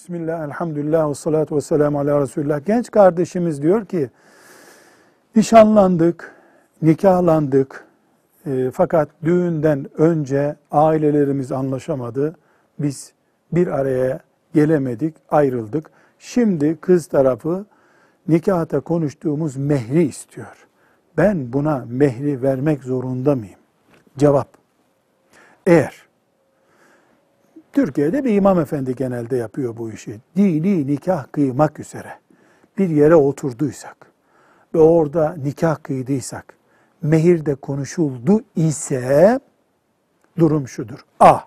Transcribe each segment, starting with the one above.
Bismillah, elhamdülillah, ve salatu ve selamu ala Resulullah. Genç kardeşimiz diyor ki, nişanlandık, nikahlandık, e, fakat düğünden önce ailelerimiz anlaşamadı. Biz bir araya gelemedik, ayrıldık. Şimdi kız tarafı nikahta konuştuğumuz mehri istiyor. Ben buna mehri vermek zorunda mıyım? Cevap. Eğer Türkiye'de bir imam efendi genelde yapıyor bu işi. Dini nikah kıymak üzere bir yere oturduysak ve orada nikah kıydıysak, mehirde konuşuldu ise durum şudur. A.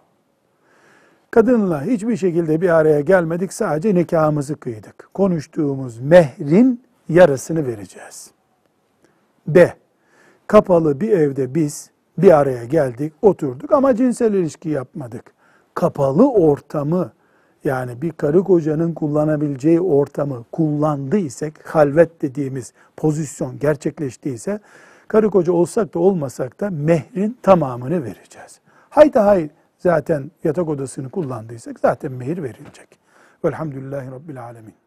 Kadınla hiçbir şekilde bir araya gelmedik, sadece nikahımızı kıydık. Konuştuğumuz mehrin yarısını vereceğiz. B. Kapalı bir evde biz bir araya geldik, oturduk ama cinsel ilişki yapmadık. Kapalı ortamı yani bir karı kocanın kullanabileceği ortamı kullandıysak, halvet dediğimiz pozisyon gerçekleştiyse, karı koca olsak da olmasak da mehrin tamamını vereceğiz. Hayda hay zaten yatak odasını kullandıysak zaten mehir verilecek. Velhamdülillahi Rabbil Alemin.